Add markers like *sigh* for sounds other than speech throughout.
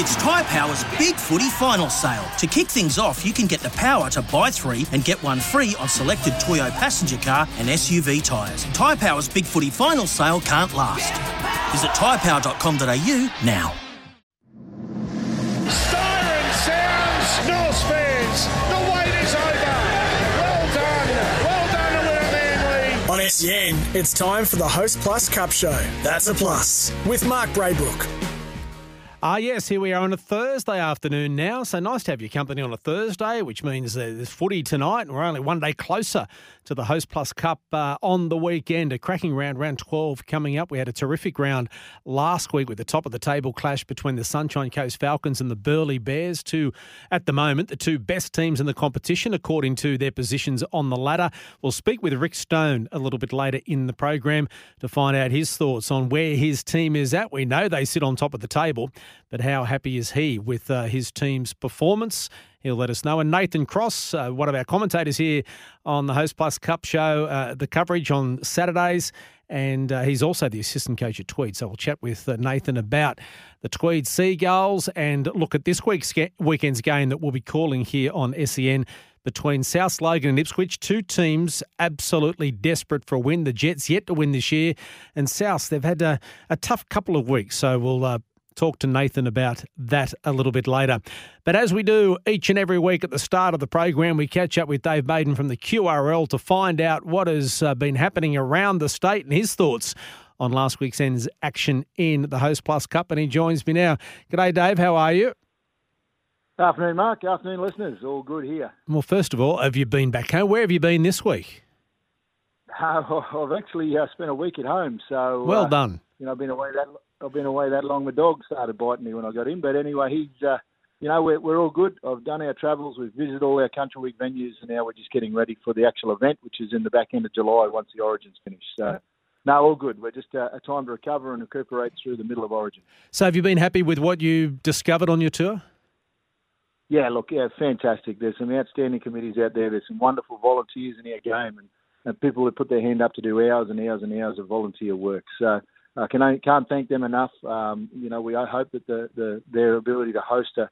It's Tyre Power's Big Footy Final Sale. To kick things off, you can get the power to buy three and get one free on selected Toyo passenger car and SUV tyres. Tyre Power's Big Footy Final Sale can't last. Visit tyrepower.com.au now. Siren sounds, no spares. The wait is over. Well done. Well done, Aluna Manly. On SEN, it's time for the Host Plus Cup Show. That's a plus with Mark Braybrook. Ah, yes, here we are on a Thursday afternoon now. So nice to have your company on a Thursday, which means there's footy tonight, and we're only one day closer to the Host Plus Cup uh, on the weekend. A cracking round, round 12 coming up. We had a terrific round last week with the top of the table clash between the Sunshine Coast Falcons and the Burleigh Bears, two, at the moment, the two best teams in the competition according to their positions on the ladder. We'll speak with Rick Stone a little bit later in the program to find out his thoughts on where his team is at. We know they sit on top of the table, but how happy is he with uh, his team's performance? He'll let us know. And Nathan Cross, uh, one of our commentators here on the Host Plus Cup show, uh, the coverage on Saturdays. And uh, he's also the assistant coach at Tweed. So we'll chat with uh, Nathan about the Tweed Seagulls and look at this week's weekend's game that we'll be calling here on SEN between South Logan and Ipswich. Two teams absolutely desperate for a win. The Jets yet to win this year. And South, they've had a, a tough couple of weeks. So we'll uh, talk to Nathan about that a little bit later. But as we do each and every week at the start of the program, we catch up with Dave Maiden from the QRL to find out what has uh, been happening around the state and his thoughts on last weekend's action in the Host Plus Cup. And he joins me now. G'day, Dave. How are you? Afternoon, Mark. Afternoon, listeners. All good here. Well, first of all, have you been back home? Where have you been this week? Uh, *laughs* I've actually uh, spent a week at home, so well uh, done. You know, I've been away that I've been away that long. The dog started biting me when I got in, but anyway, he's uh, you know we're we're all good. I've done our travels. We've visited all our country week venues, and now we're just getting ready for the actual event, which is in the back end of July once the Origin's finished. So. No, all good. We're just uh, a time to recover and recuperate through the middle of Origin. So, have you been happy with what you discovered on your tour? Yeah, look, yeah, fantastic. There's some outstanding committees out there. There's some wonderful volunteers in our game, and, and people that put their hand up to do hours and hours and hours of volunteer work. So, I can can't thank them enough. Um, you know, we I hope that the, the their ability to host a,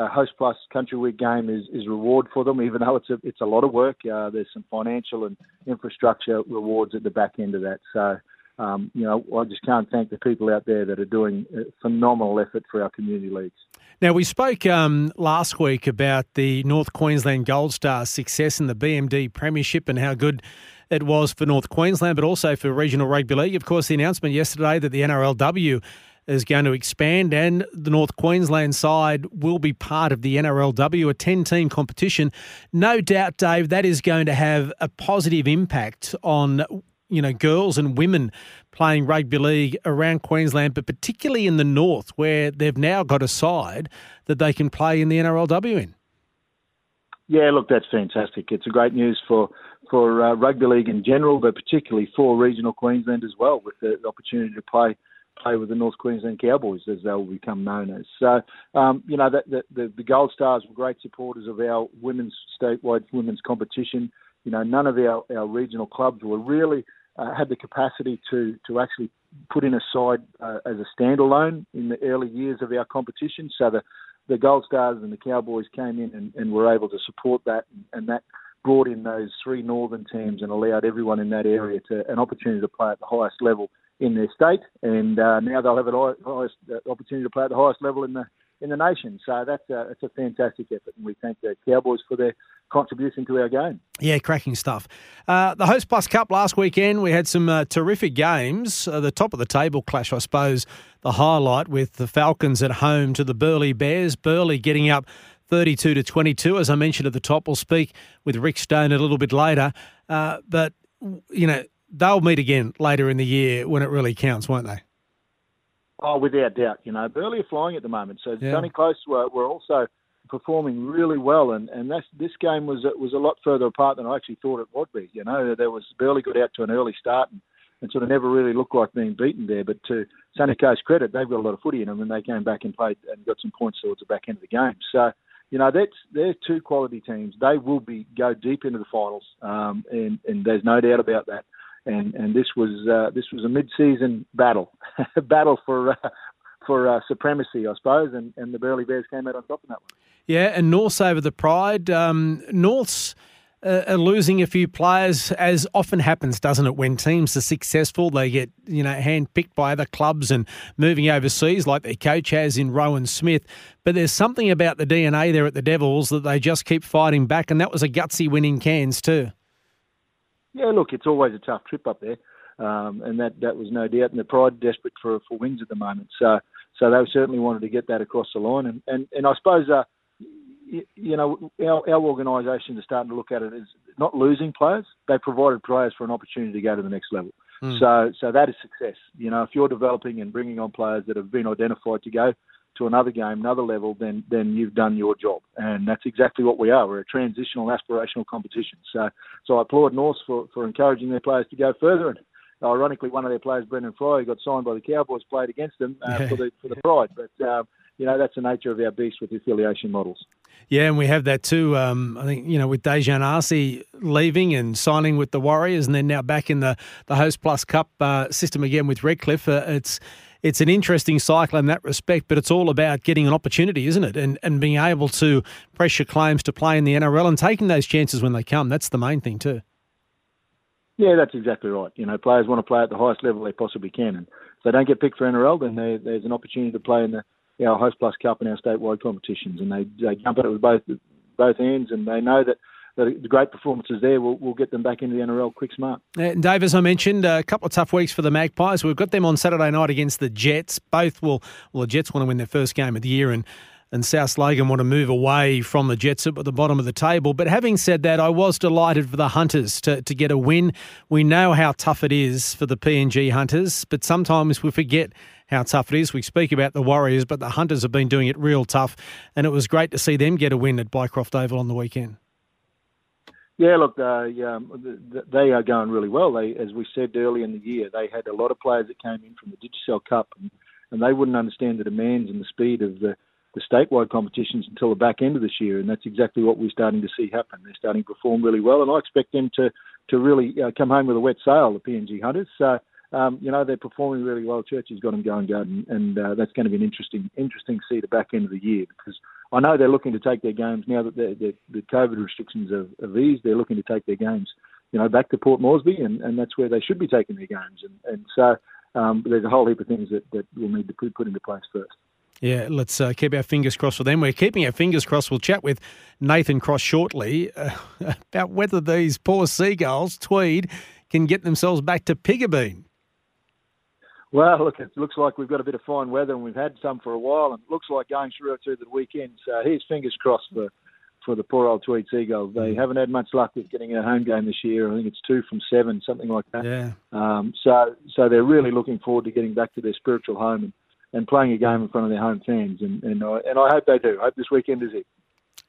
a Host Plus Country Week game is, is reward for them, *laughs* even though it's a it's a lot of work. Uh, there's some financial and infrastructure rewards at the back end of that. So, um, you know, I just can't thank the people out there that are doing a phenomenal effort for our community leagues. Now, we spoke um, last week about the North Queensland Gold Stars' success in the BMD Premiership and how good it was for North Queensland, but also for regional rugby league. Of course, the announcement yesterday that the NRLW is going to expand and the North Queensland side will be part of the NRLW, a 10 team competition. No doubt, Dave, that is going to have a positive impact on you know girls and women playing rugby league around Queensland, but particularly in the north, where they've now got a side that they can play in the NRLW in. Yeah, look, that's fantastic. It's a great news for for uh, rugby league in general, but particularly for regional Queensland as well, with the opportunity to play play with the North Queensland Cowboys, as they'll become known as. So, um, you know, the, the, the Gold Stars were great supporters of our women's statewide women's competition. You know, none of our, our regional clubs were really uh, had the capacity to to actually put in a side uh, as a standalone in the early years of our competition. So the the Gold Stars and the Cowboys came in and, and were able to support that, and that brought in those three northern teams and allowed everyone in that area to an opportunity to play at the highest level in their state. And uh, now they'll have an highest uh, opportunity to play at the highest level in the in the nation. So that's a, it's a fantastic effort, and we thank the Cowboys for their contribution to our game. Yeah, cracking stuff. Uh, the Host Plus Cup last weekend, we had some uh, terrific games. Uh, the top of the table clash, I suppose, the highlight with the Falcons at home to the Burleigh Bears. Burleigh getting up 32 to 22. As I mentioned at the top, we'll speak with Rick Stone a little bit later. Uh, but, you know, they'll meet again later in the year when it really counts, won't they? Oh, without doubt. You know, Burleigh are flying at the moment. So Yeah. Sunny Coast were, were also performing really well, and and that's, this game was was a lot further apart than I actually thought it would be. You know, there was Burleigh got out to an early start and, and sort of never really looked like being beaten there. But to Sunny Coast credit, they've got a lot of footy in them, and they came back and played and got some points towards the back end of the game. So. You know, that's they're two quality teams. They will be go deep into the finals, um, and, and there's no doubt about that and and this was uh, this was a mid-season battle, A *laughs* battle for uh, for uh, supremacy, I suppose, and, and the Burleigh Bears came out on top of that one. Yeah, and North's over the Pride. Um, North's uh, are losing a few players, as often happens, doesn't it? When teams are successful, they get you know handpicked by other clubs and moving overseas, like their coach has in Rohan Smith. But there's something about the DNA there at the Devils that they just keep fighting back, and that was a gutsy win in Cairns too. Yeah, look, it's always a tough trip up there, um, and that that was no doubt. And the Pride desperate for for wins at the moment, so so they certainly wanted to get that across the line. And and, and I suppose. Uh, you, know, our, our organisations are starting to look at it as not losing players. They provided players for an opportunity to go to the next level. Mm. So, so that is success. You know, if you're developing and bringing on players that have been identified to go to another game, another level, then then you've done your job, and that's exactly what we are. We're a transitional, aspirational competition. So, so I applaud North for, for encouraging their players to go further. And ironically, one of their players, Brendan Fry, who got signed by the Cowboys, played against them uh, Yeah. for the for the Pride. But um, you know, that's the nature of our beast with the affiliation models. Yeah, and we have that too. Um, I think you know with Daejarn Asi leaving and signing with the Warriors, and then now back in the the Host Plus Cup uh, system again with Redcliffe. Uh, it's it's an interesting cycle in that respect, but it's all about getting an opportunity, isn't it? And and being able to pressure claims to play in the NRL and taking those chances when they come. That's the main thing too. Yeah, that's exactly right. You know, players want to play at the highest level they possibly can, and if they don't get picked for NRL, then there, there's an opportunity to play in the our Host Plus Cup and our statewide competitions, and they they jump at it with both both hands, and they know that. The great performances there will, will get them back into the NRL quick smart. Uh, and Dave, as I mentioned, uh, a couple of tough weeks for the Magpies. We've got them on Saturday night against the Jets. Both will, well, the Jets want to win their first game of the year, and and South Logan want to move away from the Jets at the bottom of the table. But having said that, I was delighted for the Hunters to, to get a win. We know how tough it is for the PNG Hunters, but sometimes we forget how tough it is. We speak about the Warriors, but the Hunters have been doing it real tough, and it was great to see them get a win at Bycroft Oval on the weekend. Yeah, look, uh, yeah, th- they are going really well. They, as we said early in the year, they had a lot of players that came in from the Digicel Cup, and, and they wouldn't understand the demands and the speed of the, the statewide competitions until the back end of this year, and that's exactly what we're starting to see happen. They're starting to perform really well, and I expect them to to really uh, come home with a wet sail, the PNG Hunters. So. Um, you know they're performing really well. Church has got them going good, and, and uh, that's going to be an interesting, interesting see the back end of the year because I know they're looking to take their games now that the, the, the COVID restrictions have, have eased. They're looking to take their games, you know, back to Port Moresby, and, and that's where they should be taking their games. And, and so um, there's a whole heap of things that, that we'll need to put, put into place first. Yeah, let's uh, keep our fingers crossed for them. We're keeping our fingers crossed. We'll chat with Nathan Cross shortly uh, *laughs* about whether these poor seagulls, Tweed, can get themselves back to Piggabeen. Well, look, it looks like we've got a bit of fine weather, and we've had some for a while, and it looks like going through through the weekend. So here's fingers crossed for for the poor old Tweed Seagulls. They haven't had much luck with getting a home game this year. I think it's two from seven, something like that. Yeah. Um, so so they're really looking forward to getting back to their spiritual home and, and playing a game in front of their home fans. And and I, and I hope they do. I hope this weekend is it.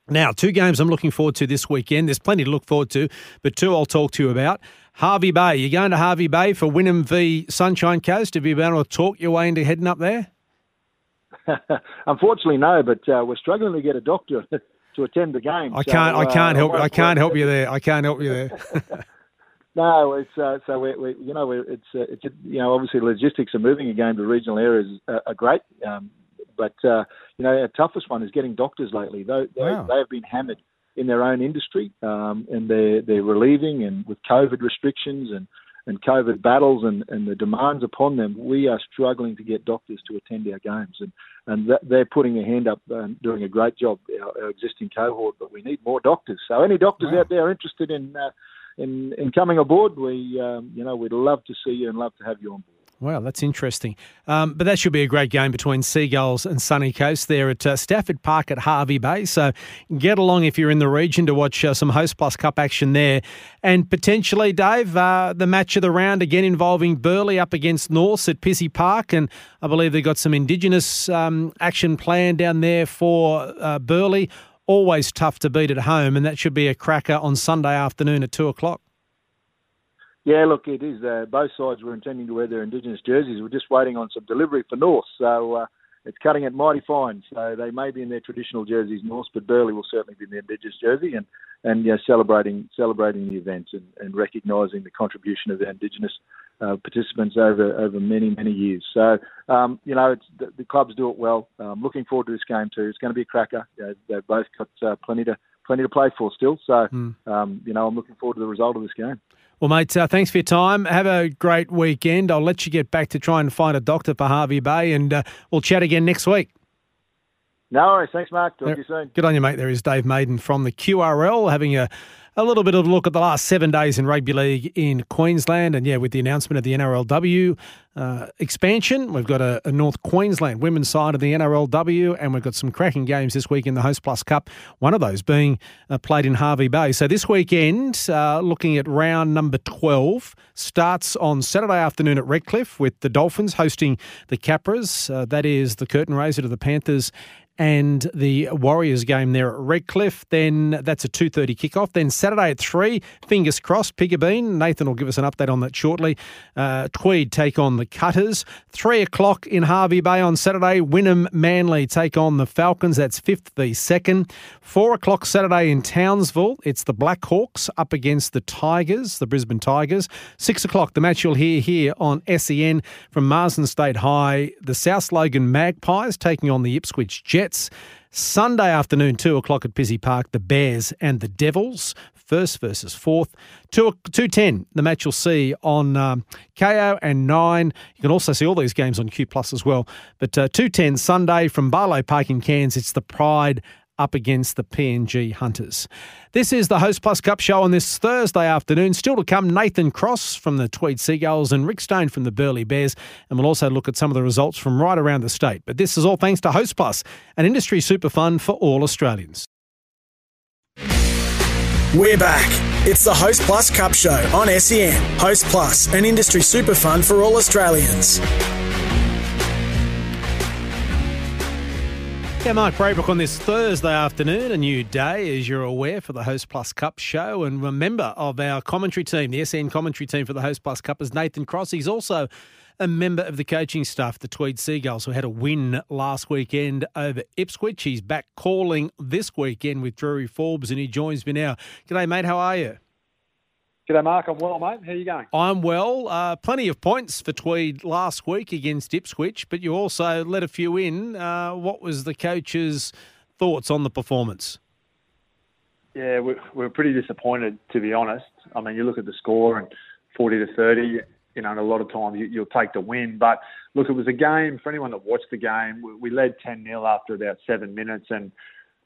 Now, two games I'm looking forward to this weekend. There's plenty to look forward to, but two I'll talk to you about. Hervey Bay. You're going to Hervey Bay for Wynnum v Sunshine Coast. Have you been able to talk your way into heading up there? *laughs* Unfortunately, no. But uh, we're struggling to get a doctor *laughs* to attend the game. I can't. I uh, can't help. I can't help you there. I can't help you there. *laughs* No, it's uh, so we, we you know it's uh, it's you know obviously logistics of moving a game to regional areas are, are great, um, but uh, you know our toughest one is getting doctors lately. They they, Wow. they have been hammered in their own industry, um, and they're they're relieving and with COVID restrictions and and COVID battles and, and the demands upon them, we are struggling to get doctors to attend our games, and and that, they're putting a hand up, and doing a great job. Our, our existing cohort, but we need more doctors. So any doctors Wow. out there interested in uh, in in coming aboard, we um, you know we'd love to see you and love to have you on board. Wow, that's interesting. Um, but that should be a great game between Seagulls and Sunny Coast there at uh, Stafford Park at Hervey Bay. So get along if you're in the region to watch uh, some Host Plus Cup action there. And potentially, Dave, uh, the match of the round again involving Burleigh up against North at Pizzey Park. And I believe they've got some Indigenous um, action planned down there for uh, Burleigh. Always tough to beat at home, and that should be a cracker on Sunday afternoon at 2 o'clock. Yeah, look, it is. Uh, both sides were intending to wear their Indigenous jerseys. We're just waiting on some delivery for North, so uh, it's cutting it mighty fine. So they may be in their traditional jerseys, North, but Burleigh will certainly be in their Indigenous jersey, and and you know, celebrating celebrating the event and, and recognising the contribution of the Indigenous uh, participants over over many many years. So um, you know, it's, the, the, clubs do it well. Um, looking forward to this game too. It's going to be a cracker. You know, they've both got uh, plenty to plenty to play for still. So mm. um, you know, I'm looking forward to the result of this game. Well, mate, uh, thanks for your time. Have a great weekend. I'll let you get back to try and find a doctor for Hervey Bay, and uh, we'll chat again next week. No worries. Thanks, Mark. Talk to you soon. Good on you, mate. There is Dave Maiden from the QRL having a a little bit of a look at the last seven days in rugby league in Queensland. And yeah, with the announcement of the NRLW uh, expansion, we've got a, a, North Queensland women's side of the NRLW, and we've got some cracking games this week in the Host Plus Cup. One of those being uh, played in Hervey Bay. So this weekend, uh, looking at round number 12, starts on Saturday afternoon at Redcliffe with the Dolphins hosting the Capras. Uh, that is the curtain raiser to the Panthers and the Warriors game there at Redcliffe. Then that's a 2.30 kickoff. Then Saturday at 3, fingers crossed, Piggabeen. Nathan will give us an update on that shortly. Uh, Tweed take on the Cutters. 3 o'clock in Hervey Bay on Saturday, Wynnum Manly take on the Falcons. That's 5th v 2nd. 4 o'clock Saturday in Townsville, it's the Blackhawks up against the Tigers, the Brisbane Tigers. 6 o'clock, the match you'll hear here on SEN from Marsden State High, the South Logan Magpies taking on the Ipswich Jets. Jets. Sunday afternoon, 2 o'clock at Pizzey Park, the Bears and the Devils, first versus fourth. 2, 210, the match you'll see on um, Kayo and 9. You can also see all these games on Q Plus as well. But uh, 210 Sunday from Barlow Park in Cairns, it's the Pride up against the PNG Hunters. This is the Host Plus Cup show on this Thursday afternoon. Still to come, Nathan Cross from the Tweed Seagulls and Rick Stone from the Burleigh Bears. And we'll also look at some of the results from right around the state. But this is all thanks to Host Plus, an industry super fund for all Australians. We're back. It's the Host Plus Cup show on SEN. Host Plus, an industry super fund for all Australians. Yeah, Mark Braybrook on this Thursday afternoon, a new day, as you're aware, for the Host Plus Cup show. And a member of our commentary team, the SEN commentary team for the Host Plus Cup, is Nathan Cross. He's also a member of the coaching staff, the Tweed Seagulls, who had a win last weekend over Ipswich. He's back calling this weekend with Drury Forbes, and he joins me now. G'day, mate. How are you? G'day, Mark. I'm well, mate. How are you going? I'm well. Uh, plenty of points for Tweed last week against Ipswich, but you also let a few in. Uh, what was the coach's thoughts on the performance? Yeah, we're, we're pretty disappointed, to be honest. I mean, you look at the score and 40 to 30, you know, and a lot of times you, will take the win. But look, it was a game, for anyone that watched the game, we, we led 10 0 after about seven minutes. And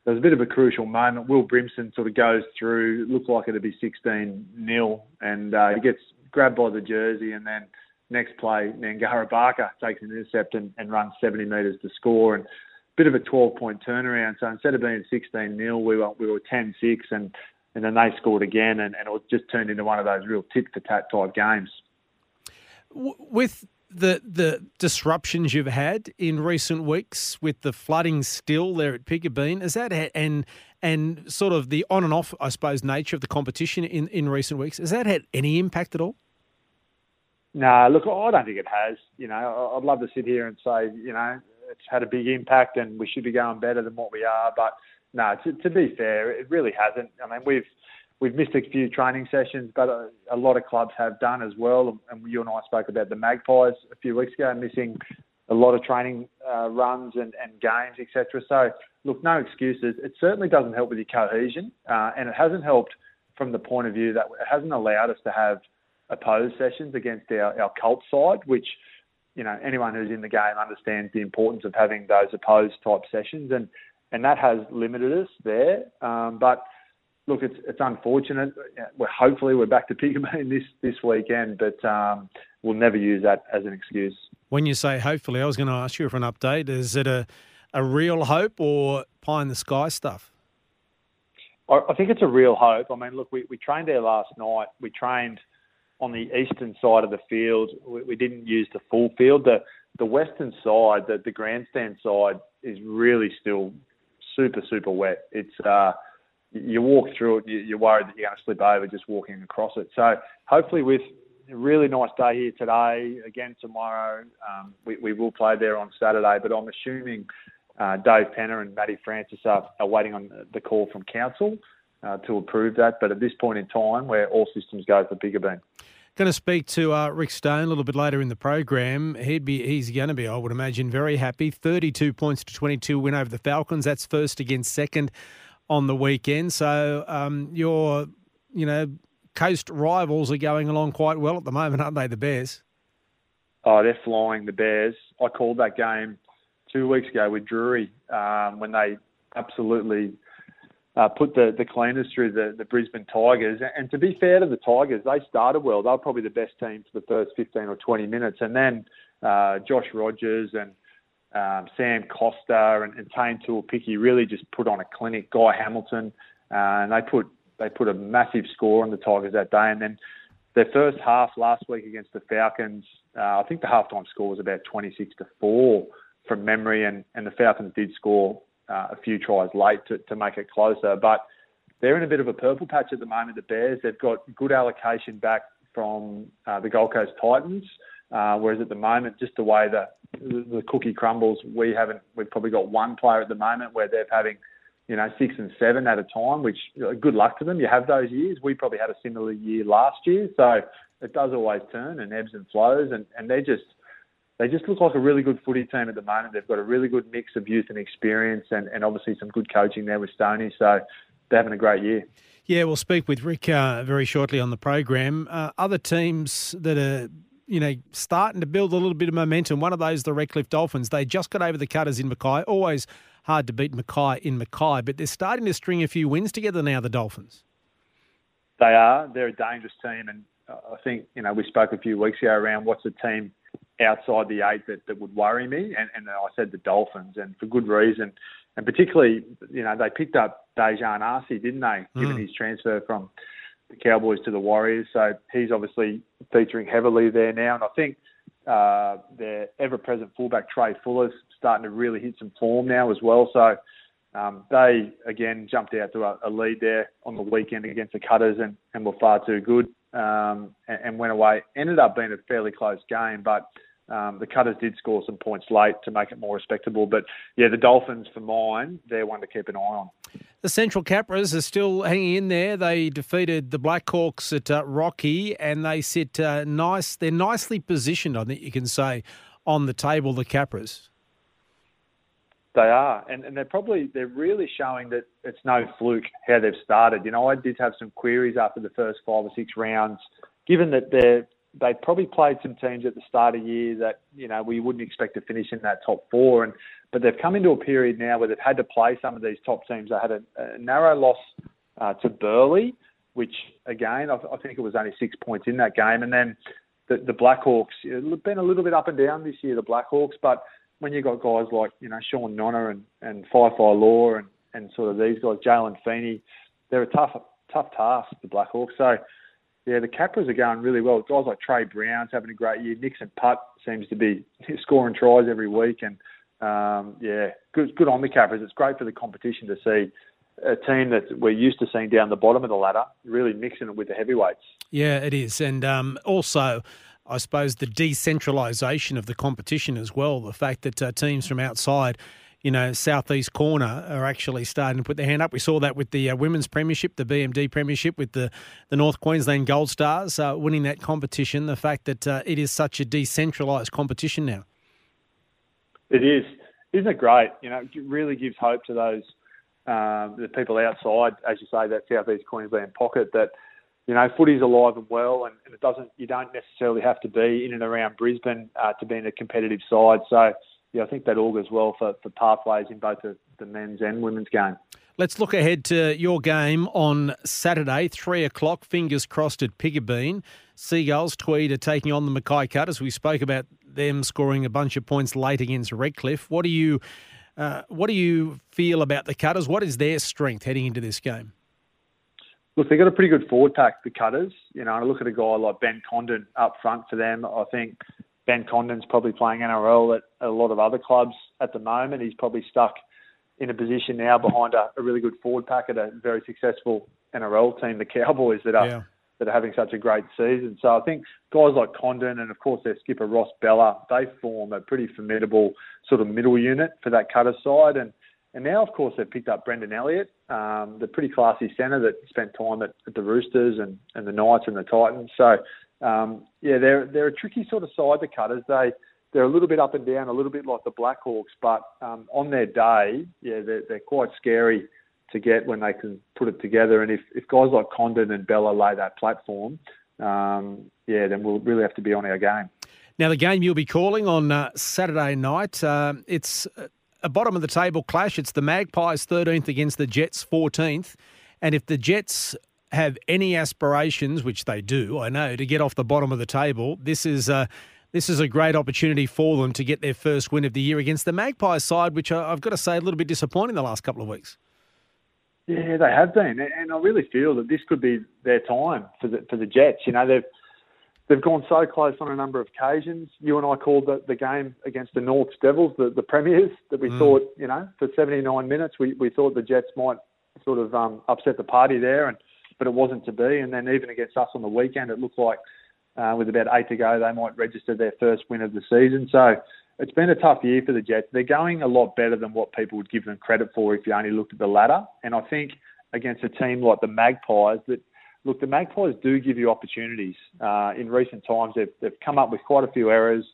there was a bit of a crucial moment. Will Brimson sort of goes through, looked like it'd be 16 0, and uh, he gets grabbed by the jersey, and then next play, Nangara Barker takes an intercept and, and runs 70 metres to score, and a bit of a 12 point turnaround. So instead of being 16 0, we were we were 10 6, and and then they scored again, and, and it just turned into one of those real tit for tat type games. With the the disruptions you've had in recent weeks with the flooding still there at Piggabeen is that and and sort of the on and off I suppose nature of the competition in in recent weeks has that had any impact at all? No, look, I don't think it has. You know, I'd love to sit here and say, you know, it's had a big impact and we should be going better than what we are. But no, to, to be fair, it really hasn't. I mean, we've we've missed a few training sessions, but a, a, lot of clubs have done as well. And you and I spoke about the Magpies a few weeks ago, missing a lot of training uh, runs and, and games, etc. So, look, no excuses. It certainly doesn't help with your cohesion, uh, and it hasn't helped from the point of view that it hasn't allowed us to have opposed sessions against our, our cult side, which you know anyone who's in the game understands the importance of having those opposed type sessions, and and that has limited us there. Um, but look, it's it's unfortunate. We're hopefully we're back to *laughs* Piggabeen this this weekend, but um, we'll never use that as an excuse. When you say hopefully, I was going to ask you for an update. Is it a, a real hope or pie in the sky stuff? I, I think it's a real hope. I mean, look, we, we trained there last night. We trained on the eastern side of the field. We, we didn't use the full field. The the western side, the, the grandstand side, is really still super super wet. It's uh, you walk through it, you're worried that you're going to slip over just walking across it. So hopefully with a really nice day here today, again tomorrow, um, we, we will play there on Saturday. But I'm assuming uh, Dave Penner and Matty Francis are, are waiting on the call from council uh, to approve that. But at this point in time, where all systems go for Piggabeen. Going to speak to uh, Rick Stone a little bit later in the program. He'd be, he's going to be, I would imagine, very happy. 32 points to 22 win over the Falcons. That's first against second on the weekend. So um, your, you know, coast rivals are going along quite well at the moment, aren't they? The Bears. Oh, they're flying. The Bears. I called that game two weeks ago with Drury um, when they absolutely uh, put the, the cleaners through the, the Brisbane Tigers. And to be fair to the Tigers, they started well. They were probably the best team for the first 15 or 20 minutes. And then uh, Josh Rogers and um, Sam Costa and, and Taine Tuaupiki really just put on a clinic. Guy Hamilton, uh, and they put they put a massive score on the Tigers that day. And then their first half last week against the Falcons, uh, I think the halftime score was about 26 to four from memory, and, and the Falcons did score uh, a few tries late to, to make it closer. But they're in a bit of a purple patch at the moment. The Bears they've got good allocation back from uh, the Gold Coast Titans, uh, whereas at the moment, just the way the, the cookie crumbles, we haven't. We've probably got one player at the moment where they're having, you know, six and seven at a time. Which good luck to them. You have those years. We probably had a similar year last year, so it does always turn and ebbs and flows, and and they're just they just look like a really good footy team at the moment. They've got a really good mix of youth and experience, and, and obviously some good coaching there with Stoney. So they're having a great year. Yeah, we'll speak with Rick uh, very shortly on the program. Uh, other teams that are you know, starting to build a little bit of momentum. One of those, the Redcliffe Dolphins. They just got over the Cutters in Mackay. Always hard to beat Mackay in Mackay, but they're starting to string a few wins together now. The Dolphins. They are. They're a dangerous team, and I think you know we spoke a few weeks ago around what's a team outside the eight that, that would worry me, and, and I said the Dolphins, and for good reason. And particularly, you know, they picked up Daejarn Asi, didn't they, given mm. his transfer from the Cowboys to the Warriors. So he's obviously featuring heavily there now. And I think uh, their ever-present fullback Trai Fuller's starting to really hit some form now as well. So um, they again jumped out to a, a, lead there on the weekend against the Cutters and, and were far too good um, and, and, went away. Ended up being a fairly close game, but um, the Cutters did score some points late to make it more respectable. But yeah, the Dolphins, for mine, they're one to keep an eye on. The Central Capras are still hanging in there. They defeated the Blackhawks at uh, Rocky, and they sit uh, nice. They're nicely positioned, I think you can say, on the table. The Capras. They are, and, and they're probably they're really showing that it's no fluke how they've started. You know, I did have some queries after the first five or six rounds, given that they're they probably played some teams at the start of the year that you know we wouldn't expect to finish in that top four, and but they've come into a period now where they've had to play some of these top teams. They had a, a narrow loss uh, to Burleigh, which again I, I, think it was only six points in that game, and then the, the Blackhawks it's been a little bit up and down this year, the Blackhawks, but when you've got guys like you know Sean Nonna and and Firefly Law and and sort of these guys, Jalen Feeney, they're a tough tough task, the Blackhawks. So yeah, the Capras are going really well. Guys like Trey Brown's having a great year. Nixon Putt seems to be *laughs* scoring tries every week, and um, yeah, good good on the Capras. It's great for the competition to see a team that we're used to seeing down the bottom of the ladder really mixing it with the heavyweights. Yeah, it is, and um, also. I suppose the decentralisation of the competition as well. The fact that uh, teams from outside you know, southeast corner are actually starting to put their hand up. We saw that with the uh, women's premiership, the BMD premiership, with the, the North Queensland Gold Stars uh, winning that competition. The fact that uh, it is such a decentralised competition now. It is. Isn't it great? You know, it really gives hope to those um, the people outside, as you say, that southeast Queensland pocket that you know, footy's alive and well, and, and, it doesn't. You don't necessarily have to be in and around Brisbane uh, to be in a competitive side. So yeah, I think that augurs well for, for pathways in both the, the men's and women's game. Let's look ahead to your game on Saturday, three o'clock. Fingers crossed at Piggabeen. Seagulls, Tweed are taking on the Mackay Cutters. We spoke about them scoring a bunch of points late against Redcliffe. What do you uh, what do you feel about the Cutters? What is their strength heading into this game? Look, they've got a pretty good forward pack, the Cutters. You know, and I look at a guy like Ben Condon up front for them. I think Ben Condon's probably playing NRL at a lot of other clubs at the moment. He's probably stuck in a position now behind a, a really good forward pack at a very successful NRL team, the Cowboys, that are yeah. that are having such a great season. So I think guys like Condon and of course their skipper Ross Bella, they form a pretty formidable sort of middle unit for that cutter side. And and now of course they've picked up Brendan Elliott, um, the pretty classy centre that spent time at, at the Roosters and, and the Knights and the Titans. So um, yeah, they're they're a tricky sort of side, the Cutters. They they're a little bit up and down, a little bit like the Blackhawks, but um, on their day, yeah, they're, they're quite scary to get when they can put it together. And if, if guys like Condon and Bella lay that platform, um, yeah, then we'll really have to be on our game. Now, the game you'll be calling on uh, Saturday night, uh, it's a bottom of the table clash. It's the Magpies 13th against the Jets 14th. And if the Jets have any aspirations, which they do, I know, to get off the bottom of the table, this is a this is a great opportunity for them to get their first win of the year against the Magpies side, which I've got to say a little bit disappointing the last couple of weeks. Yeah, they have been, and I really feel that this could be their time for the for the Jets. You know, they've they've gone so close on a number of occasions. You and I called the, the game against the North Devils, the, the premiers, that we mm. thought, you know, for 79 minutes, we, we thought the Jets might sort of um, upset the party there, and but it wasn't to be. And then even against us on the weekend, it looked like uh, with about eight to go, they might register their first win of the season. So it's been a tough year for the Jets. They're going a lot better than what people would give them credit for if you only looked at the ladder. And I think against a team like the Magpies, that look, the Magpies do give you opportunities. Uh, in recent times, they've, they've come up with quite a few errors,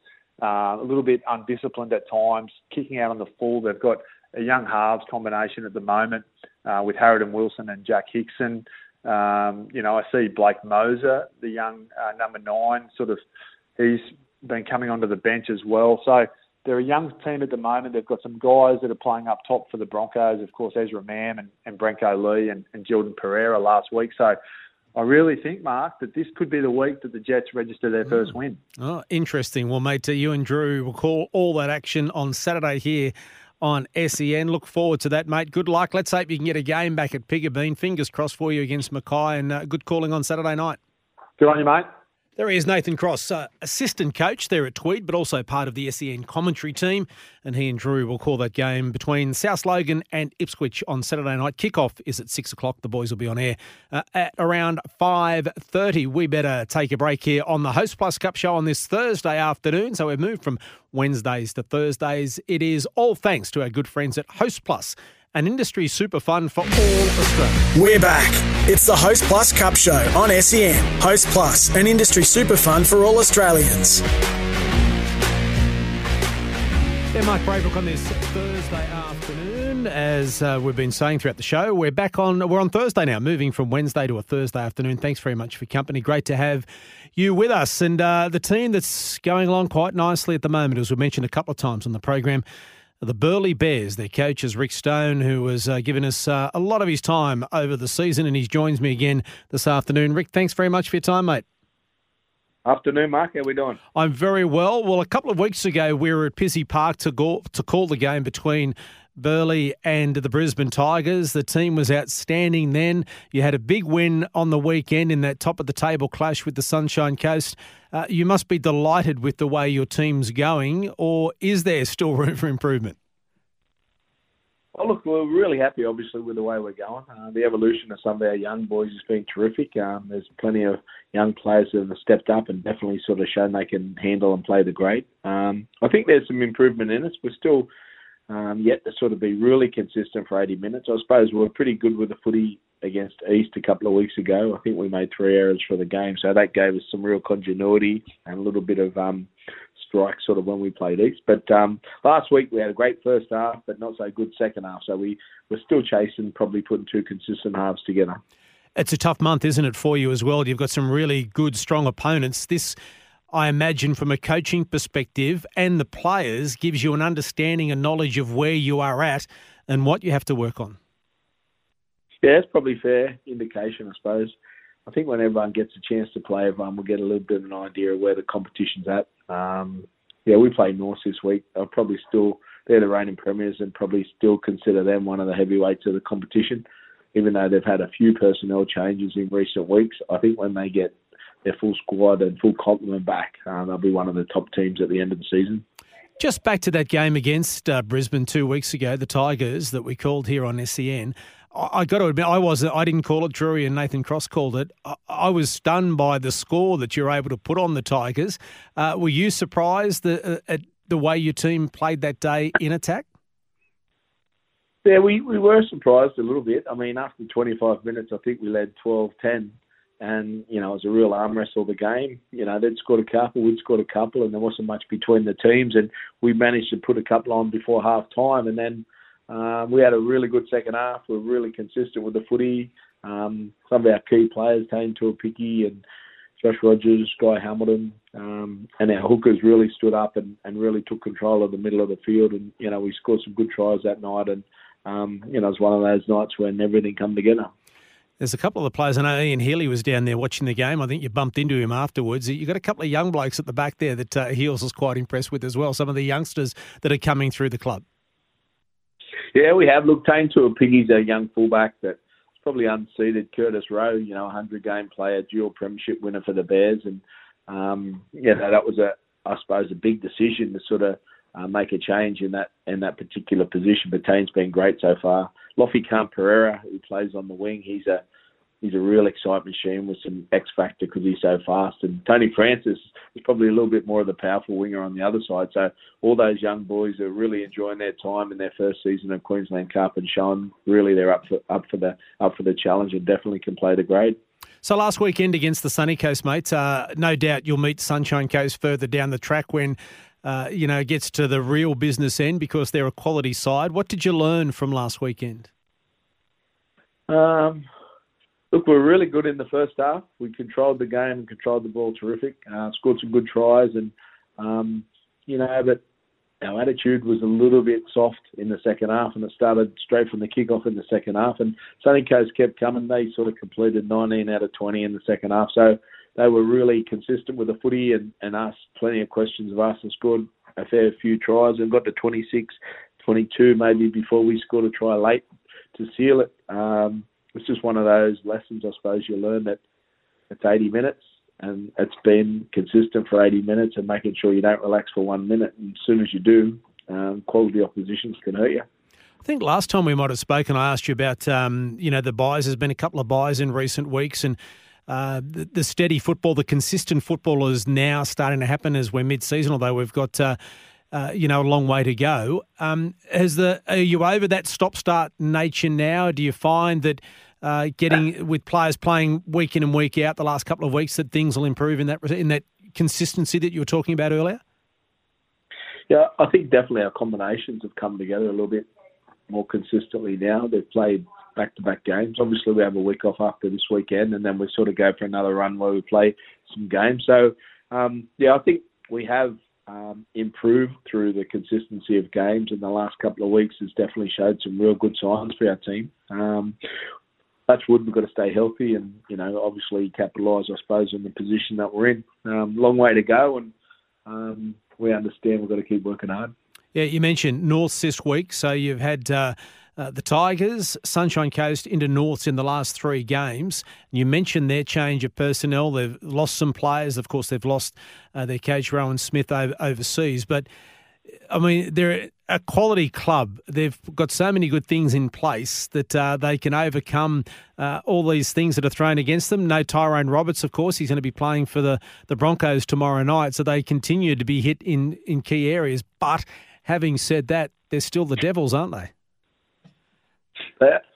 uh, a little bit undisciplined at times, kicking out on the full. They've got a young halves combination at the moment uh, with Harridan Wilson and Jack Hickson. Um, you know, I see Blake Mozer, the young uh, number nine, sort of, he's been coming onto the bench as well. So they're a young team at the moment. They've got some guys that are playing up top for the Broncos. Of course, Ezra Mam and, and Brenko Lee and, and Jordan Pereira last week. So I really think, Mark, that this could be the week that the Jets register their first mm. win. Oh, interesting. Well, mate, you and Drew will call all that action on Saturday here on SEN. Look forward to that, mate. Good luck. Let's hope you can get a game back at Piggabeen. Fingers crossed for you against Mackay, and uh, good calling on Saturday night. Good on you, mate. There he is, Nathan Cross, uh, assistant coach there at Tweed, but also part of the SEN commentary team. And he and Drew will call that game between South Logan and Ipswich on Saturday night. Kickoff is at six o'clock. The boys will be on air uh, at around five thirty. We better take a break here on the Host Plus Cup show on this Thursday afternoon. So we've moved from Wednesdays to Thursdays. It is all thanks to our good friends at Host Plus an industry super fun for all Australians. We're back. It's the Host Plus Cup Show on SEN. Host Plus, an industry super fun for all Australians. Yeah, Mark Braybrook on this Thursday afternoon. As uh, we've been saying throughout the show, we're back on. We're on Thursday now, moving from Wednesday to a Thursday afternoon. Thanks very much for company. Great to have you with us, and uh, the team that's going along quite nicely at the moment, as we mentioned a couple of times on the program the Burleigh Bears. Their coach is Rick Stone, who has uh, given us uh, a lot of his time over the season, and he joins me again this afternoon. Rick, thanks very much for your time, mate. Afternoon, Mark. How are we doing? I'm very well. Well, a couple of weeks ago, we were at Pizzey Park to go, to call the game between Burleigh and the Brisbane Tigers. The team was outstanding then. You had a big win on the weekend in that top of the table clash with the Sunshine Coast. Uh, you must be delighted with the way your team's going, or is there still *laughs* room for improvement? Well, look, we're really happy, obviously, with the way we're going. Uh, the evolution of some of our young boys has been terrific. Um, there's plenty of young players that have stepped up and definitely sort of shown they can handle and play the great. Um, I think there's some improvement in us. We're still um, yet to sort of be really consistent for 80 minutes. I suppose we were pretty good with the footy against East a couple of weeks ago. I think we made three errors for the game, so that gave us some real continuity and a little bit of um, strike sort of when we played East. But um, last week we had a great first half, but not so good second half. So we were still chasing, probably putting two consistent halves together. It's a tough month, isn't it, for you as well? You've got some really good, strong opponents. This I imagine, from a coaching perspective and the players, gives you an understanding and knowledge of where you are at and what you have to work on. Yeah, it's probably fair indication, I suppose. I think when everyone gets a chance to play, everyone will get a little bit of an idea of where the competition's at. Um, yeah, we play North this week. I'll probably still they're the reigning premiers and probably still consider them one of the heavyweights of the competition, even though they've had a few personnel changes in recent weeks. I think when they get their full squad and full complement back, uh, they'll be one of the top teams at the end of the season. Just back to that game against uh, Brisbane two weeks ago, the Tigers that we called here on SEN. I got to admit, I was I didn't call it. Drury and Nathan Cross called it. I was stunned by the score that you're able to put on the Tigers. Uh, were you surprised uh, at the way your team played that day in attack? Yeah, we, we were surprised a little bit. I mean, after 25 minutes, I think we led 12-10 and you know it was a real arm wrestle of the game. You know they'd scored a couple, we'd scored a couple, and there wasn't much between the teams, and we managed to put a couple on before half time, and then um, we had a really good second half. We were really consistent with the footy. Um, some of our key players, Taine Tuaupiki and Josh Rogers, Guy Hamilton, um, and our hookers really stood up and, and really took control of the middle of the field. And you know we scored some good tries that night, and um, you know it was one of those nights when everything come together. There's a couple of the players. I know Ian Healy was down there watching the game. I think you bumped into him afterwards. You've got a couple of young blokes at the back there that uh, Heels was quite impressed with as well. Some of the youngsters that are coming through the club. Yeah, we have. Looked Taine Tuaupiki, a young fullback that's probably unseated. Curtis Rowe, you know, a 100 game player, dual premiership winner for the Bears. And, um, yeah, that was, a, I suppose, a big decision to sort of uh, make a change in that in that particular position. But Taine's been great so far. Lofi Khan Pereira, who plays on the wing, he's a he's a real excitement machine with some X factor because he's so fast. And Tony Francis is probably a little bit more of the powerful winger on the other side. So all those young boys are really enjoying their time in their first season of Queensland Cup and showing really they're up for up for the up for the challenge and definitely can play the grade. So last weekend against the Sunny Coast mates, uh, no doubt you'll meet Sunshine Coast further down the track when uh, you know, gets to the real business end because they're a quality side. What did you learn from last weekend? Um, look, we are really good in the first half. We controlled the game and controlled the ball terrific. Uh, scored some good tries, and um, you know, but our attitude was a little bit soft in the second half, and it started straight from the kickoff in the second half. And Sunny Coast kept coming. They sort of completed 19 out of 20 in the second half. So they were really consistent with the footy and, and asked plenty of questions of us and scored a fair few tries and got to 26, 22 maybe before we scored a try late to seal it. Um, it's just one of those lessons, I suppose, you learn that it's 80 minutes and it's been consistent for 80 minutes and making sure you don't relax for one minute. And as soon as you do, um, quality oppositions can hurt you. I think last time we might have spoken, I asked you about um, you know the buys. There's been a couple of buys in recent weeks, and uh, the, the, steady football, the consistent football is now starting to happen as we're mid-season. Although we've got. Uh, uh, you know, a long way to go. Um, has the are you over that stop-start nature now? Do you find that uh, getting *coughs* with players playing week in and week out the last couple of weeks that things will improve in that in that consistency that you were talking about earlier? Yeah, I think definitely our combinations have come together a little bit more consistently now. They've played back-to-back games. Obviously, we have a week off after this weekend, and then we sort of go for another run where we play some games. So, um, yeah, I think we have um, improved through the consistency of games in the last couple of weeks. Has definitely showed some real good signs for our team. Um, touch wood, we've got to stay healthy, and you know, obviously capitalise, I suppose, on the position that we're in. Um, long way to go, and um, we understand we've got to keep working hard. Yeah, you mentioned North this week, so you've had. Uh, uh, the Tigers, Sunshine Coast into Norths in the last three games. You mentioned their change of personnel. They've lost some players. Of course, they've lost uh, their coach, Rohan Smith, over, overseas. But, I mean, they're a quality club. They've got so many good things in place that uh, they can overcome uh, all these things that are thrown against them. No Tyrone Roberts, of course. He's going to be playing for the, the Broncos tomorrow night. So they continue to be hit in, in key areas. But having said that, they're still the Devils, aren't they?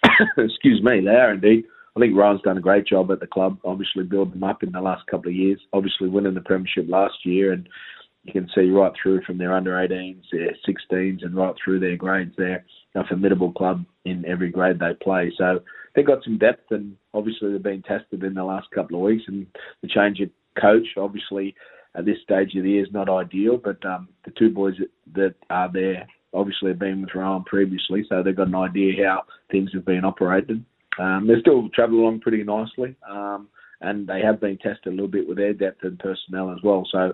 *coughs* excuse me, they are indeed. I think Ryan's done a great job at the club, obviously building them up in the last couple of years, obviously winning the premiership last year, and you can see right through from their under 18s, their 16s, and right through their grades. They're a formidable club in every grade they play. So they've got some depth, and obviously they've been tested in the last couple of weeks. And the change of coach, obviously, at this stage of the year is not ideal, but um, the two boys that, that are there obviously have been with Rohan previously, so they've got an idea how things have been operated. Um, they're still travelling along pretty nicely, um, and they have been tested a little bit with their depth and personnel as well. So,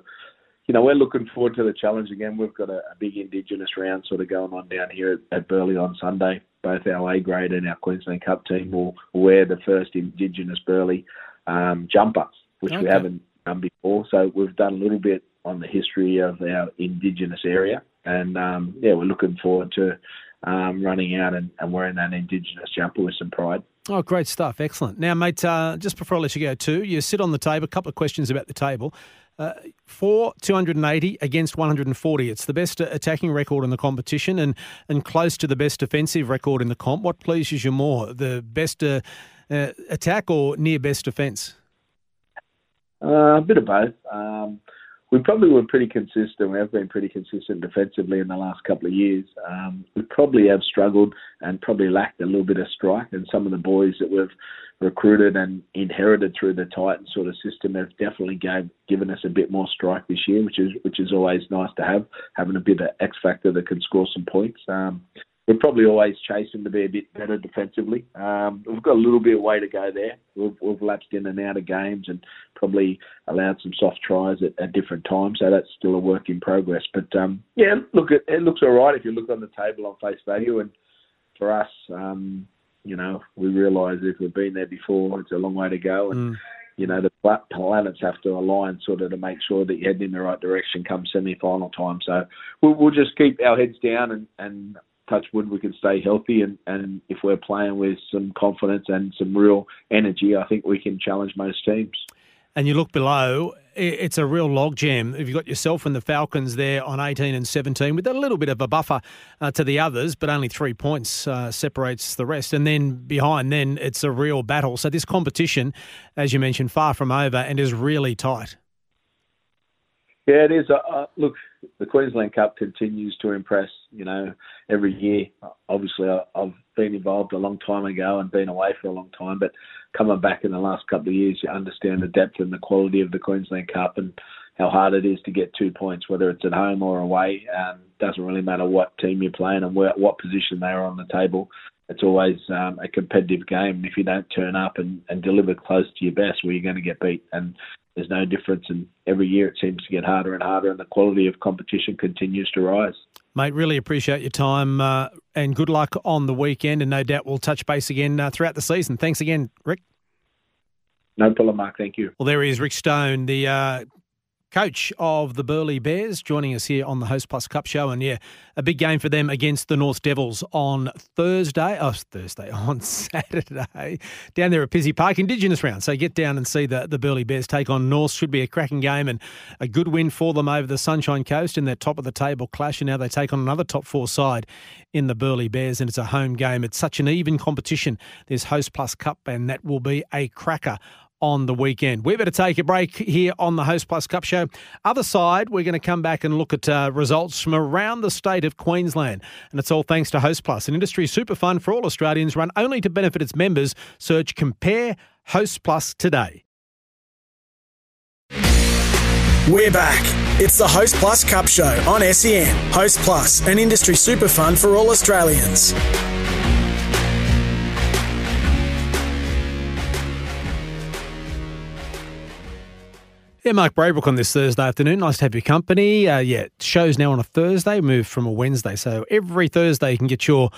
you know, we're looking forward to the challenge again. We've got a, a big Indigenous round sort of going on down here at, at Burleigh on Sunday. Both our A grade and our Queensland Cup team will wear the first Indigenous Burleigh um, jumper, which okay. we haven't done before. So we've done a little bit on the history of our Indigenous area, and um, yeah, we're looking forward to um, running out and, and, wearing that Indigenous jumper with some pride. Oh, great stuff. Excellent. Now, mate, uh, just before I let you go, too, you sit on the table, a couple of questions about the table. Uh, for 280 against 140. It's the best attacking record in the competition and, and close to the best defensive record in the comp. What pleases you more, the best uh, uh, attack or near best defence? Uh, a bit of both. Um, we probably were pretty consistent. We have been pretty consistent defensively in the last couple of years. Um, we probably have struggled and probably lacked a little bit of strike. And some of the boys that we've recruited and inherited through the Titan sort of system have definitely gave, given us a bit more strike this year, which is which is always nice to have, having a bit of X factor that can score some points. Um, we're probably always chasing to be a bit better defensively. Um, we've got a little bit of way to go there. We've, we've, lapsed in and out of games and probably allowed some soft tries at, at different times. So that's still a work in progress. But um, yeah, look, it, it, looks all right if you look on the table on face value. And for us, um, you know, we realise if we've been there before, it's a long way to go. And mm. you know, the planets have to align sort of to make sure that you're heading in the right direction come semi-final time. So we'll, we'll just keep our heads down and, and touch wood, we can stay healthy. And, and if we're playing with some confidence and some real energy, I think we can challenge most teams. And you look below, it's a real logjam. If you've got yourself and the Falcons there on 18 and 17 with a little bit of a buffer uh, to the others, but only three points uh, separates the rest. And then behind, then it's a real battle. So this competition, as you mentioned, far from over and is really tight. Yeah, it is. Uh, uh, look, the Queensland Cup continues to impress. You know, every year. Obviously, I've been involved a long time ago and been away for a long time, but coming back in the last couple of years, you understand the depth and the quality of the Queensland Cup and how hard it is to get two points, whether it's at home or away. Um, doesn't really matter what team you're playing and where, what position they are on the table. It's always um, a competitive game. And if you don't turn up and, and deliver close to your best, well, you're going to get beat. And there's no difference. And every year it seems to get harder and harder, and the quality of competition continues to rise. Mate, really appreciate your time uh, and good luck on the weekend. And no doubt we'll touch base again uh, throughout the season. Thanks again, Rick. No problem, Mark. Thank you. Well, there he is, Rick Stone, the uh, coach of the Burleigh Bears, joining us here on the Host Plus Cup show. And yeah, a big game for them against the North Devils on Thursday. Oh, Thursday, *laughs* on Saturday, down there at Pizzey Park, Indigenous round. So get down and see the, the Burleigh Bears take on North. Should be a cracking game and a good win for them over the Sunshine Coast in their top of the table clash. And now they take on another top four side in the Burleigh Bears, and it's a home game. It's such an even competition. There's Host Plus Cup, and that will be a cracker on the weekend. We better to take a break here on the Host Plus Cup Show. Other side, we're going to come back and look at uh, results from around the state of Queensland. And it's all thanks to Host Plus, an industry super fund for all Australians run only to benefit its members. Search Compare Host Plus today. We're back. It's the Host Plus Cup Show on SEN. Host Plus, an industry super fund for all Australians. Yeah, Mark Braybrook on this Thursday afternoon. Nice to have your company. Uh, yeah, show's now on a Thursday, moved from a Wednesday. So every Thursday you can get your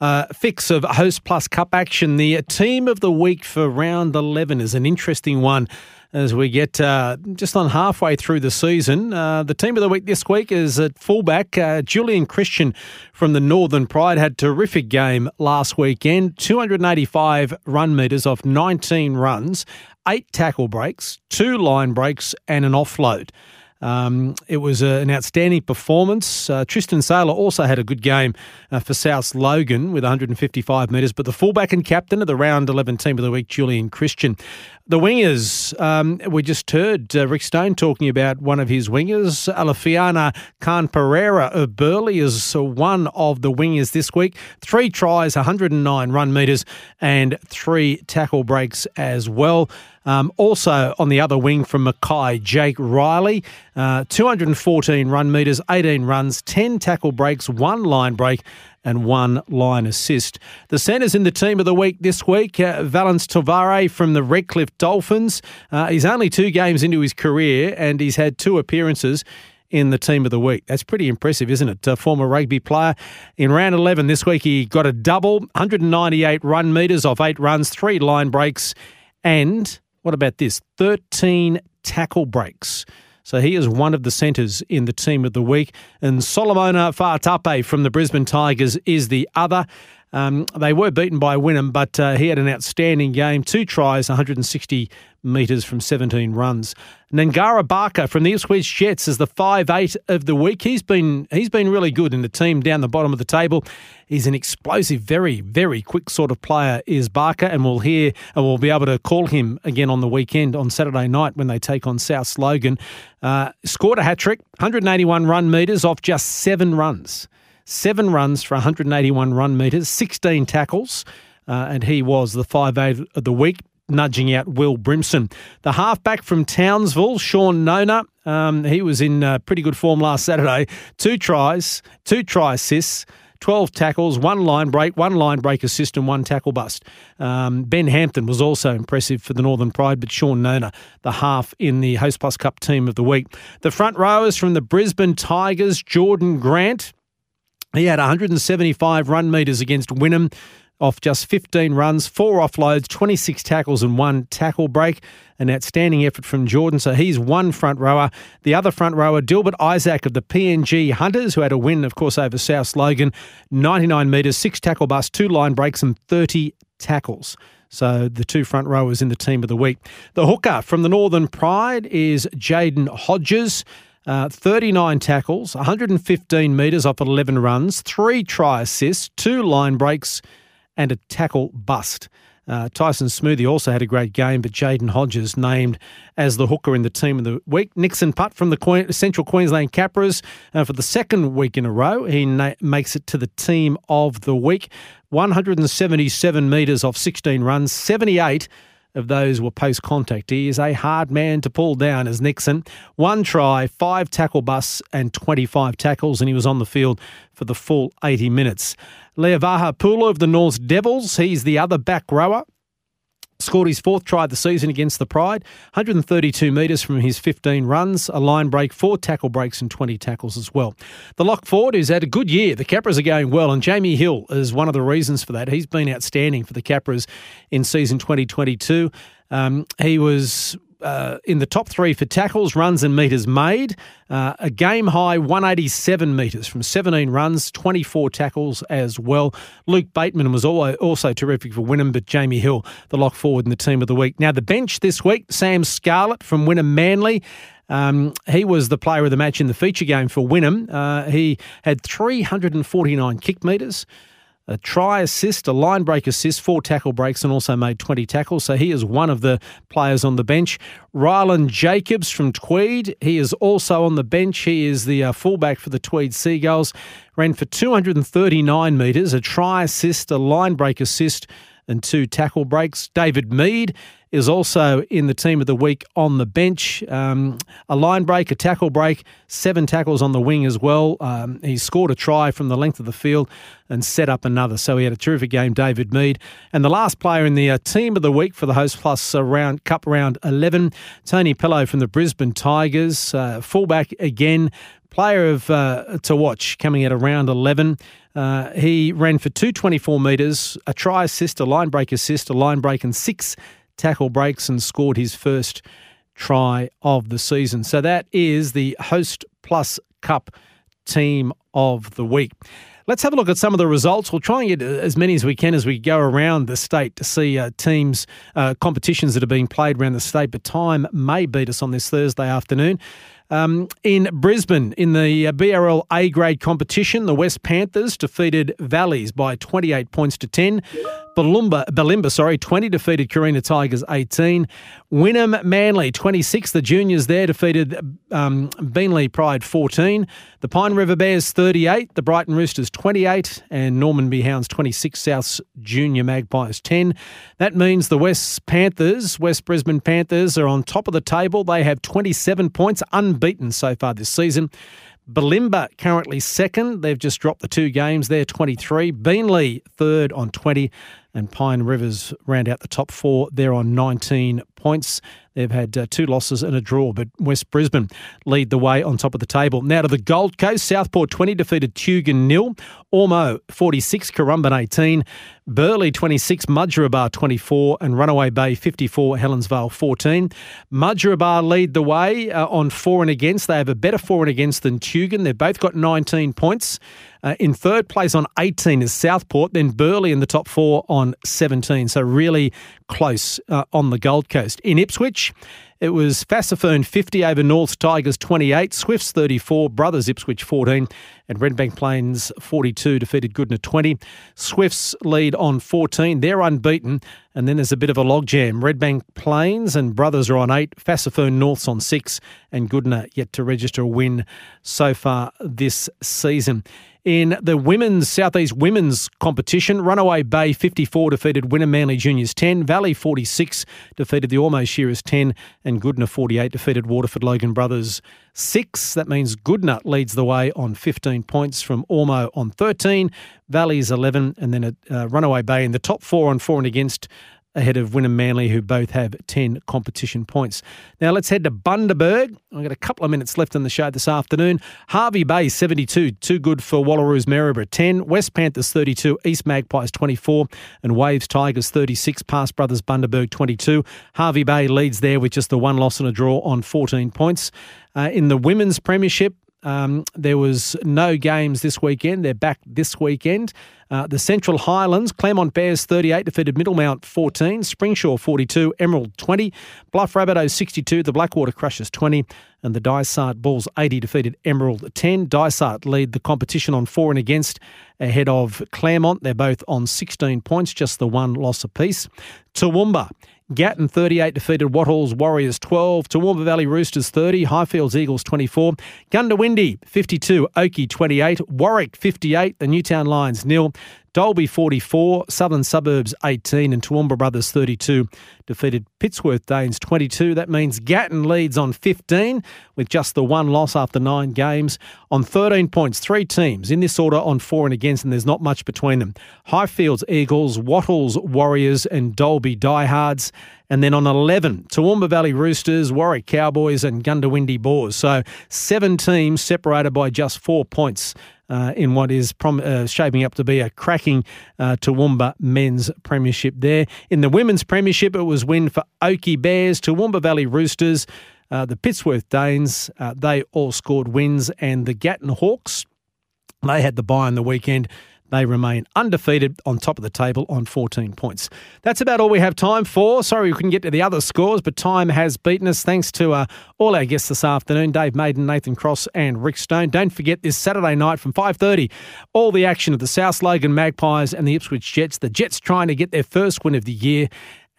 uh, fix of Host Plus Cup action. The team of the week for round 11 is an interesting one as we get uh, just on halfway through the season. Uh, the team of the week this week is at fullback. Uh, Julian Christian from the Northern Pride had terrific game last weekend. 285 run meters off 19 runs, eight tackle breaks, two line breaks, and an offload. Um, it was a, an outstanding performance. Uh, Tristan Sailor also had a good game uh, for South Logan with 155 metres, but the fullback and captain of the round 11 team of the week, Julian Christian. The wingers, um, we just heard uh, Rick Stone talking about one of his wingers, Alofiana Khan Pereira of Burleigh, is one of the wingers this week. Three tries, 109 run metres, and three tackle breaks as well. Um, also on the other wing from Mackay, Jake Riley, uh, 214 run metres, 18 runs, 10 tackle breaks, one line break, and one line assist. The centres in the team of the week this week, uh, Valynce Te Whare from the Redcliffe Dolphins. Uh, he's only two games into his career and he's had two appearances in the team of the week. That's pretty impressive, isn't it? A former rugby player. In round 11 this week, he got a double, 198 run metres off eight runs, three line breaks, and what about this? 13 tackle breaks. So he is one of the centres in the team of the week. And Solomona Faatape from the Brisbane Tigers is the other. Um, they were beaten by Wynnum, but uh, he had an outstanding game. Two tries, 160 metres from 17 runs. Nangara Barker from the Ipswich Jets is the five eight of the week. He's been he's been really good in the team down the bottom of the table. He's an explosive, very very quick sort of player. Is Barker, and we'll hear and we'll be able to call him again on the weekend on Saturday night when they take on South Logan. Uh, scored a hat trick, 181 run meters off just seven runs. Seven runs for 181 run metres, 16 tackles, uh, and he was the 5'8 of the week, nudging out Will Brimson. The halfback from Townsville, Sean Nona, um, he was in uh, pretty good form last Saturday. Two tries, two try assists. 12 tackles, one line break, one line break assist, and one tackle bust. Um, ben Hampton was also impressive for the Northern Pride, but Sean Nona, the half in the Host Plus Cup team of the week. The front rowers from the Brisbane Tigers, Jordan Grant, he had 175 run metres against Wynnum off just 15 runs, four offloads, 26 tackles, and one tackle break. An outstanding effort from Jordan. So he's one front rower. The other front rower, Dilbert Isaac of the PNG Hunters, who had a win, of course, over South Logan, 99 metres, six tackle busts, two line breaks, and 30 tackles. So the two front rowers in the team of the week. The hooker from the Northern Pride is Jaden Hodges. Uh, 39 tackles, 115 metres off 11 runs, three try assists, two line breaks, and a tackle bust. Uh, Tyson Smoothy also had a great game, but Jaden Hodges named as the hooker in the team of the week. Nixon Putt from the Queen, Central Queensland Capras uh, for the second week in a row. He na- makes it to the team of the week. 177 metres off 16 runs, 78 of those were post contact. He is a hard man to pull down as Nixon. One try, five tackle busts, and 25 tackles, and he was on the field for the full 80 minutes. Leivaha Pulu of the North Devils, he's the other back rower. Scored his fourth try of the season against the Pride, 132 metres from his 15 runs, a line break, four tackle breaks, and 20 tackles as well. The lock forward has had a good year. The Capras are going well, and Jamie Hill is one of the reasons for that. He's been outstanding for the Capras in season 2022. Um, he was uh, in the top three for tackles, runs, and metres made. Uh, a game high 187 metres from 17 runs, 24 tackles as well. Luke Bateman was also terrific for Wynnum, but Jamie Hill, the lock forward in the team of the week. Now, the bench this week Sam Scarlett from Wynnum Manly. Um, he was the player of the match in the feature game for Wynnum. Uh, he had 349 kick metres a try assist, a line break assist, four tackle breaks, and also made 20 tackles. So he is one of the players on the bench. Ryland Jacobs from Tweed, he is also on the bench. He is the uh, fullback for the Tweed Seagulls. Ran for 239 metres, a try assist, a line break assist, and two tackle breaks. David Mead is also in the team of the week on the bench. Um, a line break, a tackle break, seven tackles on the wing as well. Um, he scored a try from the length of the field and set up another. So he had a terrific game, David Mead. And the last player in the uh, team of the week for the Host Plus round, Cup round 11, Tony Pello from the Brisbane Tigers, uh, fullback again. Player of uh, to watch coming at around 11. Uh, he ran for 224 metres, a try assist, a line break assist, a line break, and six tackle breaks and scored his first try of the season. So that is the Host Plus Cup team of the week. Let's have a look at some of the results. We'll try and get as many as we can as we go around the state to see uh, teams, uh, competitions that are being played around the state, but time may beat us on this Thursday afternoon. Um, in Brisbane, in the uh, BRL A grade competition, the West Panthers defeated Valleys by 28 points to 10. Balumba, Bulimba, sorry, 20 defeated Carina Tigers 18. Wynnum Manly 26. The juniors there defeated um, Beenleigh Pride 14. The Pine River Bears 38. The Brighton Roosters 28. And Normanby Hounds 26. South's Junior Magpies 10. That means the West Panthers, West Brisbane Panthers, are on top of the table. They have 27 points, unbeaten so far this season. Bulimba currently second. They've just dropped the two games. They're 23. Beenleigh third on 20. And Pine Rivers round out the top four. They're on 19 points. They've had uh, two losses and a draw, but West Brisbane lead the way on top of the table. Now to the Gold Coast. Southport 20 defeated Tugun nil. Ormeau 46, Currumbin 18. Burleigh 26, Mudgeeraba 24, and Runaway Bay 54, Helensvale 14. Mudgeeraba lead the way uh, on for and against. They have a better for and against than Tugun. They've both got 19 points. Uh, in third place on 18 is Southport, then Burleigh in the top four on 17. So really close uh, on the Gold Coast. In Ipswich, it was Fassifern 50 over North Tigers 28, Swifts 34, Brothers Ipswich 14, and Redbank Plains 42 defeated Goodna 20. Swifts lead on 14. They're unbeaten. And then there's a bit of a logjam. Redbank Plains and Brothers are on 8, Fassifern North's on 6, and Goodna yet to register a win so far this season. In the women's Southeast women's competition, Runaway Bay 54 defeated Wynnum Manly Juniors 10, Valley 46 defeated the Ormeau Shearers 10, and Goodna 48 defeated Waterford Logan Brothers 6. That means Goodna leads the way on 15 points from Ormeau on 13, Valley's 11, and then a uh, Runaway Bay in the top four on four and against ahead of Wynnum Manly, who both have 10 competition points. Now let's head to Bundaberg. I've got a couple of minutes left in the show this afternoon. Hervey Bay, 72, too good for Wallaroos Maryborough, 10. West Panthers, 32. East Magpies, 24. And Waves Tigers, 36. Past Brothers Bundaberg, 22. Hervey Bay leads there with just the one loss and a draw on 14 points. Uh, in the Women's Premiership, um, there was no games this weekend. They're back this weekend. Uh, the Central Highlands, Clermont Bears 38 defeated Middlemount 14, Springsure 42, Emerald 20, Bluff Rabbitohs 62, the Blackwater Crushers 20, and the Dysart Bulls 80 defeated Emerald 10. Dysart lead the competition on for and against ahead of Clermont. They're both on 16 points, just the one loss apiece. Toowoomba Gatton 38 defeated Wattles Warriors 12, Toowoomba Valley Roosters 30, Highfields Eagles 24, Goondiwindi 52, Oakey 28, Warwick 58, the Newtown Lions nil, Dalby 44, Southern Suburbs 18, and Toowoomba Brothers 32 defeated Pittsworth Danes 22. That means Gatton leads on 15 with just the one loss after nine games. On 13 points, three teams in this order on for and against, and there's not much between them. Highfields Eagles, Wattles Warriors, and Dalby Diehards. And then on 11, Toowoomba Valley Roosters, Warwick Cowboys, and Goondiwindi Boars. So seven teams separated by just four points uh, in what is prom- uh, shaping up to be a cracking uh, Toowoomba men's premiership there. In the women's premiership, it was win for Oakey Bears, Toowoomba Valley Roosters, uh, the Pittsworth Danes. Uh, they all scored wins, and the Gatton Hawks, they had the bye on the weekend. They remain undefeated on top of the table on 14 points. That's about all we have time for. Sorry we couldn't get to the other scores, but time has beaten us. Thanks to uh, all our guests this afternoon, Dave Maiden, Nathan Cross and Rick Stone. Don't forget this Saturday night from 5.30, all the action of the South Logan Magpies and the Ipswich Jets. The Jets trying to get their first win of the year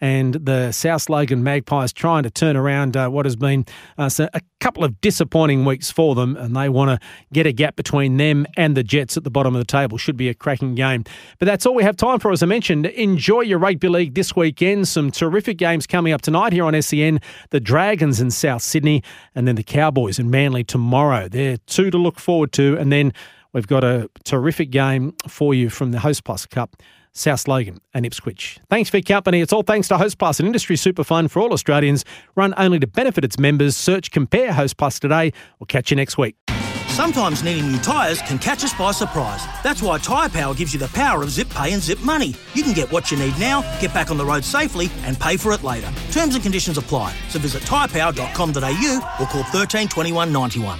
and the South Logan Magpies trying to turn around uh, what has been uh, a couple of disappointing weeks for them, and they want to get a gap between them and the Jets at the bottom of the table. Should be a cracking game. But that's all we have time for, as I mentioned. Enjoy your rugby league this weekend. Some terrific games coming up tonight here on SEN. The Dragons in South Sydney, and then the Cowboys in Manly tomorrow. They're two to look forward to, and then we've got a terrific game for you from the Host Plus Cup. South Logan and Ipswich. Thanks for your company. It's all thanks to Host Plus, an industry super fund for all Australians, run only to benefit its members. Search Compare Host Plus today. We'll catch you next week. Sometimes needing new tyres can catch us by surprise. That's why Tyre Power gives you the power of zip pay and zip money. You can get what you need now, get back on the road safely, and pay for it later. Terms and conditions apply. So visit tyrepower.com.au or call 13 21 91.